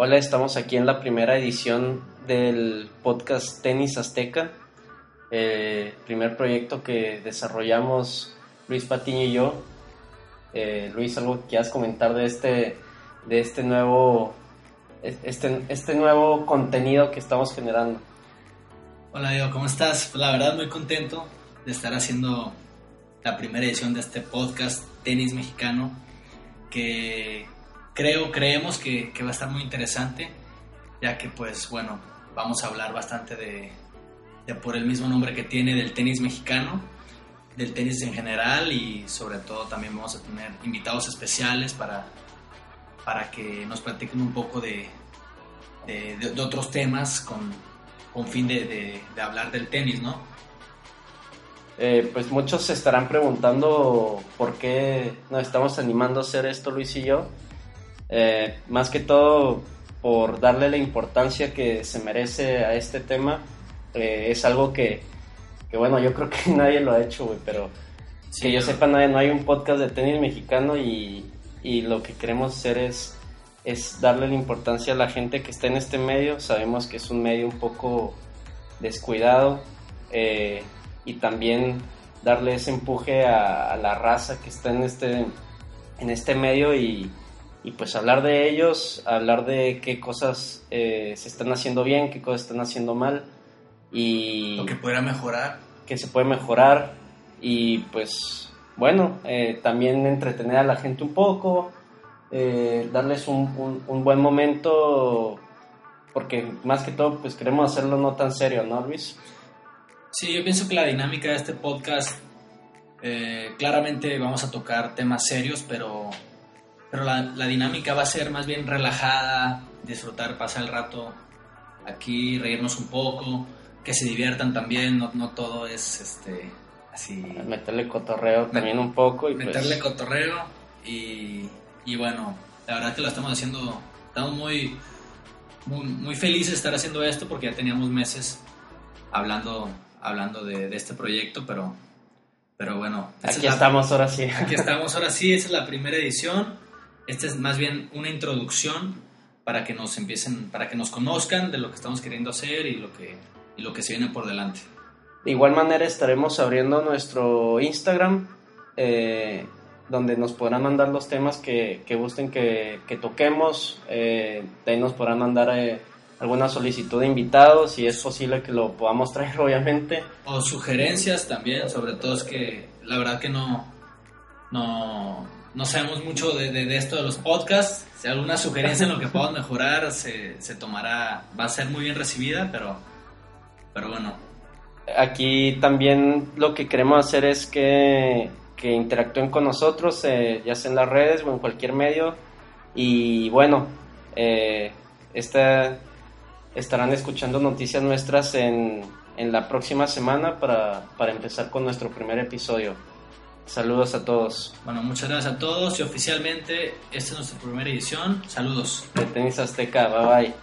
Hola, estamos aquí en la primera edición del podcast Tenis Azteca, eh, primer proyecto que desarrollamos Luis Patiño y yo. Eh, Luis, algo que quieras comentar de este, de este nuevo, este, este nuevo contenido que estamos generando. Hola Diego, ¿cómo estás? Pues la verdad muy contento de estar haciendo la primera edición de este podcast Tenis Mexicano que creo, creemos que, que, va a estar muy interesante, ya que pues bueno, vamos a hablar bastante de, de, por el mismo nombre que tiene del tenis mexicano, del tenis en general y sobre todo también vamos a tener invitados especiales para, para que nos platiquen un poco de, de, otros temas con, con fin de, hablar del tenis, ¿no? Eh, pues muchos se estarán preguntando por qué nos estamos animando a hacer esto Luis y yo. Eh, más que todo por darle la importancia que se merece a este tema. Eh, es algo que, que, bueno, yo creo que nadie lo ha hecho, güey, pero sí, que yo sepa, hay, no hay un podcast de tenis mexicano y, y, lo que queremos hacer es, es darle la importancia a la gente que está en este medio. Sabemos que es un medio un poco descuidado eh, y también darle ese empuje a, a, la raza que está en este, en este medio y y pues hablar de ellos, hablar de qué cosas eh, se están haciendo bien, qué cosas están haciendo mal y... Lo que pudiera mejorar. Que se puede mejorar y pues bueno, eh, también entretener a la gente un poco, eh, darles un, un, un, buen momento, porque más que todo pues queremos hacerlo no tan serio, ¿no Luis? Sí, yo pienso que la dinámica de este podcast, claramente vamos a tocar temas serios, pero pero la, la, dinámica va a ser más bien relajada, disfrutar, pasar el rato aquí, reírnos un poco, que se diviertan también, no, no todo es este así... Meterle cotorreo también un poco. Y meterle pues... cotorreo y, y, bueno, la verdad que lo estamos haciendo, estamos muy, muy, muy felices de estar haciendo esto porque ya teníamos meses hablando, hablando de, de este proyecto, pero... Pero bueno, aquí estamos ahora sí. Aquí estamos ahora sí, esa es la primera edición. Esta es más bien una introducción para que nos empiecen, para que nos conozcan de lo que estamos queriendo hacer y lo que, y lo que se viene por delante. De igual manera estaremos abriendo nuestro Instagram, eh, donde nos podrán mandar los temas que, que gusten que, que toquemos. Eh, de ahí nos podrán mandar eh, alguna solicitud de invitados, si es posible que lo podamos traer, obviamente. O sugerencias también, sobre todo es que la verdad que no, no, no sabemos mucho de, de, esto de los podcasts. Si hay alguna sugerencia en lo que podamos mejorar, se, se, tomará, va a ser muy bien recibida, pero, pero bueno. Aquí también lo que queremos hacer es que, que interactúen con nosotros, eh, ya sea en las redes o en cualquier medio. Y bueno, eh, esta, estarán escuchando noticias nuestras en, en la próxima semana para, para empezar con nuestro primer episodio. Saludos a todos. Bueno, muchas gracias a todos y oficialmente esta es nuestra primera edición. Saludos. De Tenis Azteca, bye bye.